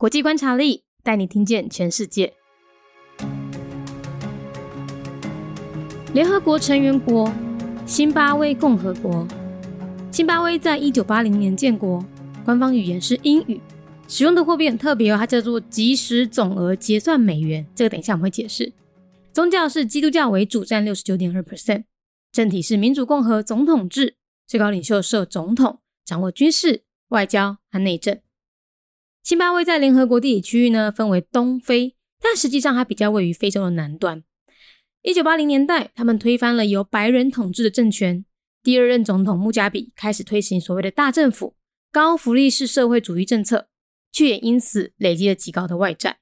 国际观察力带你听见全世界。联合国成员国：辛巴威共和国。辛巴威在一九八零年建国，官方语言是英语，使用的货币很特别哦，它叫做即时总额结算美元。这个等一下我们会解释。宗教是基督教为主，占六十九点二 percent。政体是民主共和总统制，最高领袖设总统，掌握军事、外交和内政。辛巴威在联合国地理区域呢，分为东非，但实际上它比较位于非洲的南端。一九八零年代，他们推翻了由白人统治的政权，第二任总统穆加比开始推行所谓的大政府、高福利式社会主义政策，却也因此累积了极高的外债。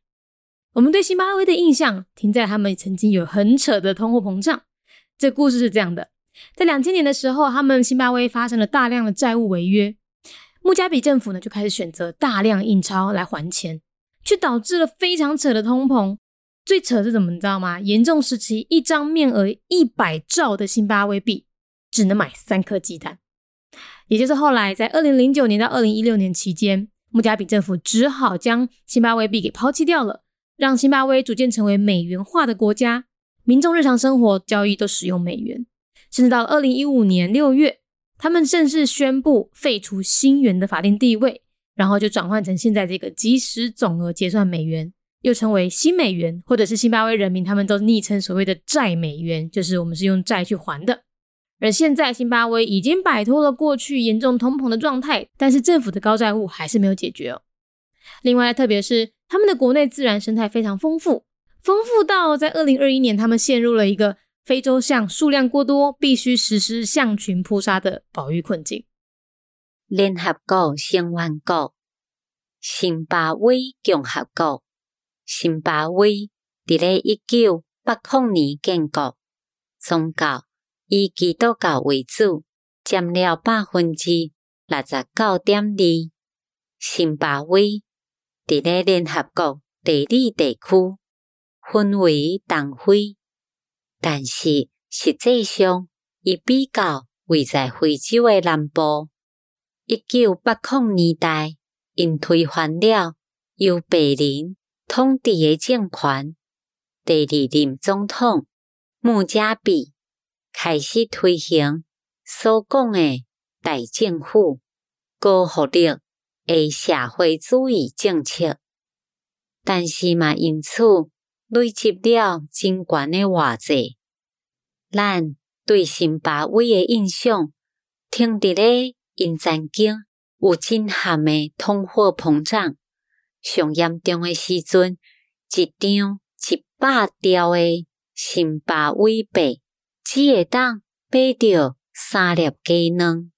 我们对辛巴威的印象停在他们曾经有很扯的通货膨胀。这故事是这样的：在两千年的时候，他们辛巴威发生了大量的债务违约，穆加比政府呢就开始选择大量印钞来还钱，却导致了非常扯的通膨。最扯是怎么你知道吗？严重时期，一张面额一百兆的辛巴威币只能买三颗鸡蛋。也就是后来在二零零九年到二零一六年期间，穆加比政府只好将辛巴威币给抛弃掉了。让辛巴威逐渐成为美元化的国家，民众日常生活交易都使用美元，甚至到了二零一五年六月，他们正式宣布废除新元的法定地位，然后就转换成现在这个即时总额结算美元，又称为新美元，或者是辛巴威人民他们都昵称所谓的债美元，就是我们是用债去还的。而现在辛巴威已经摆脱了过去严重通膨的状态，但是政府的高债务还是没有解决哦。另外，特别是他们的国内自然生态非常丰富，丰富到在二零二一年，他们陷入了一个非洲象数量过多，必须实施象群扑杀的保育困境。联合国成员国：新巴威共和国。新巴威伫咧一九八零年建国，宗教以基督教为主，占了百分之六十九点二。新巴威。伫咧联合国地理地区分为东非，但是实际上伊比较位在非洲诶南部。一九八零年代，因推翻了由白人统治诶政权，第二任总统穆加比开始推行所讲诶大政府高福利。诶，社会主义政策，但是嘛，因此累积了真悬诶外债。咱对新巴威诶印象，停伫咧因曾经有震撼诶通货膨胀，上严重诶时阵，一张一百条诶新巴威币只会当买着三粒鸡卵。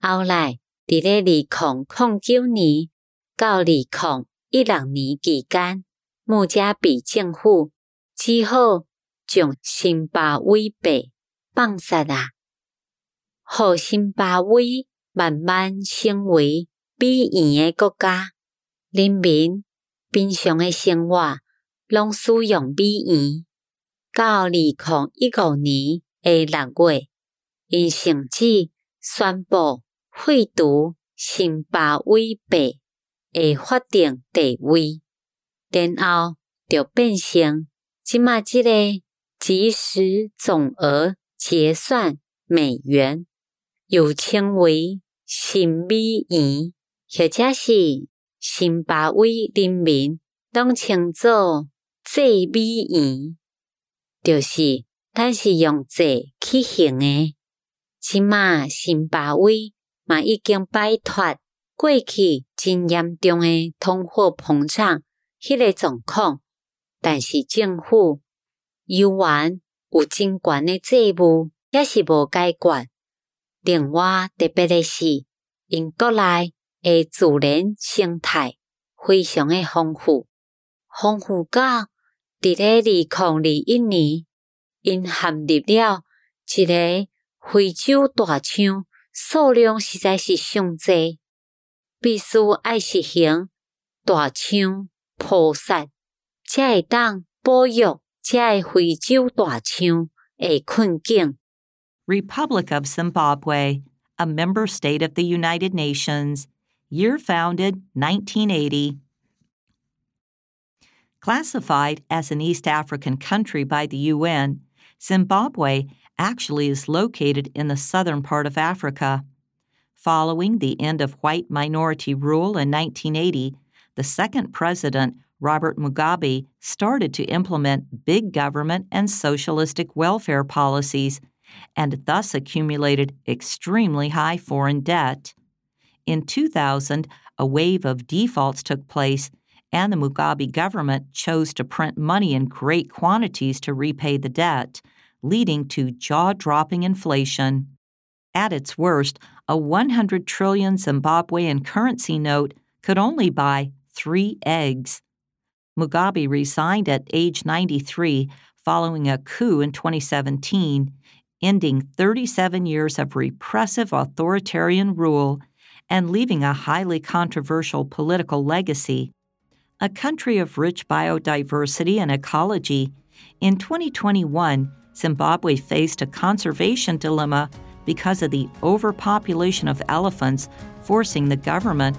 后来。伫咧二零零九年到二零一六年期间，穆加比政府只好将辛巴威币放杀啊，互辛巴威慢慢成为美元诶国家，人民平常诶生活拢使用美元。到二零一五年诶六月，因甚至宣布。废除辛巴威币诶法定地位，然后就变成即马即个即时总额结算美元，又称为新美元，或者是新巴威人民拢称作这美元，就是咱是用这去行诶。即马新巴威。嘛已经摆脱过去真严重诶通货膨胀迄个状况，但是政府依然有真悬诶债务，也是无解决。另外特别诶是，因国内诶自然生态非常诶丰富，丰富到伫咧二零二一年，因陷入了一个非洲大象。数量实在是上济，必须爱实行大象 菩萨，才会当保育这非洲大象的困境。Republic of Zimbabwe, a member state of the United Nations, year founded 1980. Classified as an East African country by the UN, Zimbabwe actually is located in the southern part of Africa. Following the end of white minority rule in 1980, the second president, Robert Mugabe, started to implement big government and socialistic welfare policies and thus accumulated extremely high foreign debt. In 2000, a wave of defaults took place, and the Mugabe government chose to print money in great quantities to repay the debt, leading to jaw dropping inflation. At its worst, a 100 trillion Zimbabwean currency note could only buy three eggs. Mugabe resigned at age 93 following a coup in 2017, ending 37 years of repressive authoritarian rule and leaving a highly controversial political legacy. A country of rich biodiversity and ecology, in 2021, Zimbabwe faced a conservation dilemma because of the overpopulation of elephants, forcing the government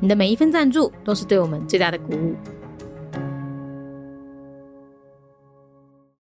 你的每一份赞助都是对我们最大的鼓舞。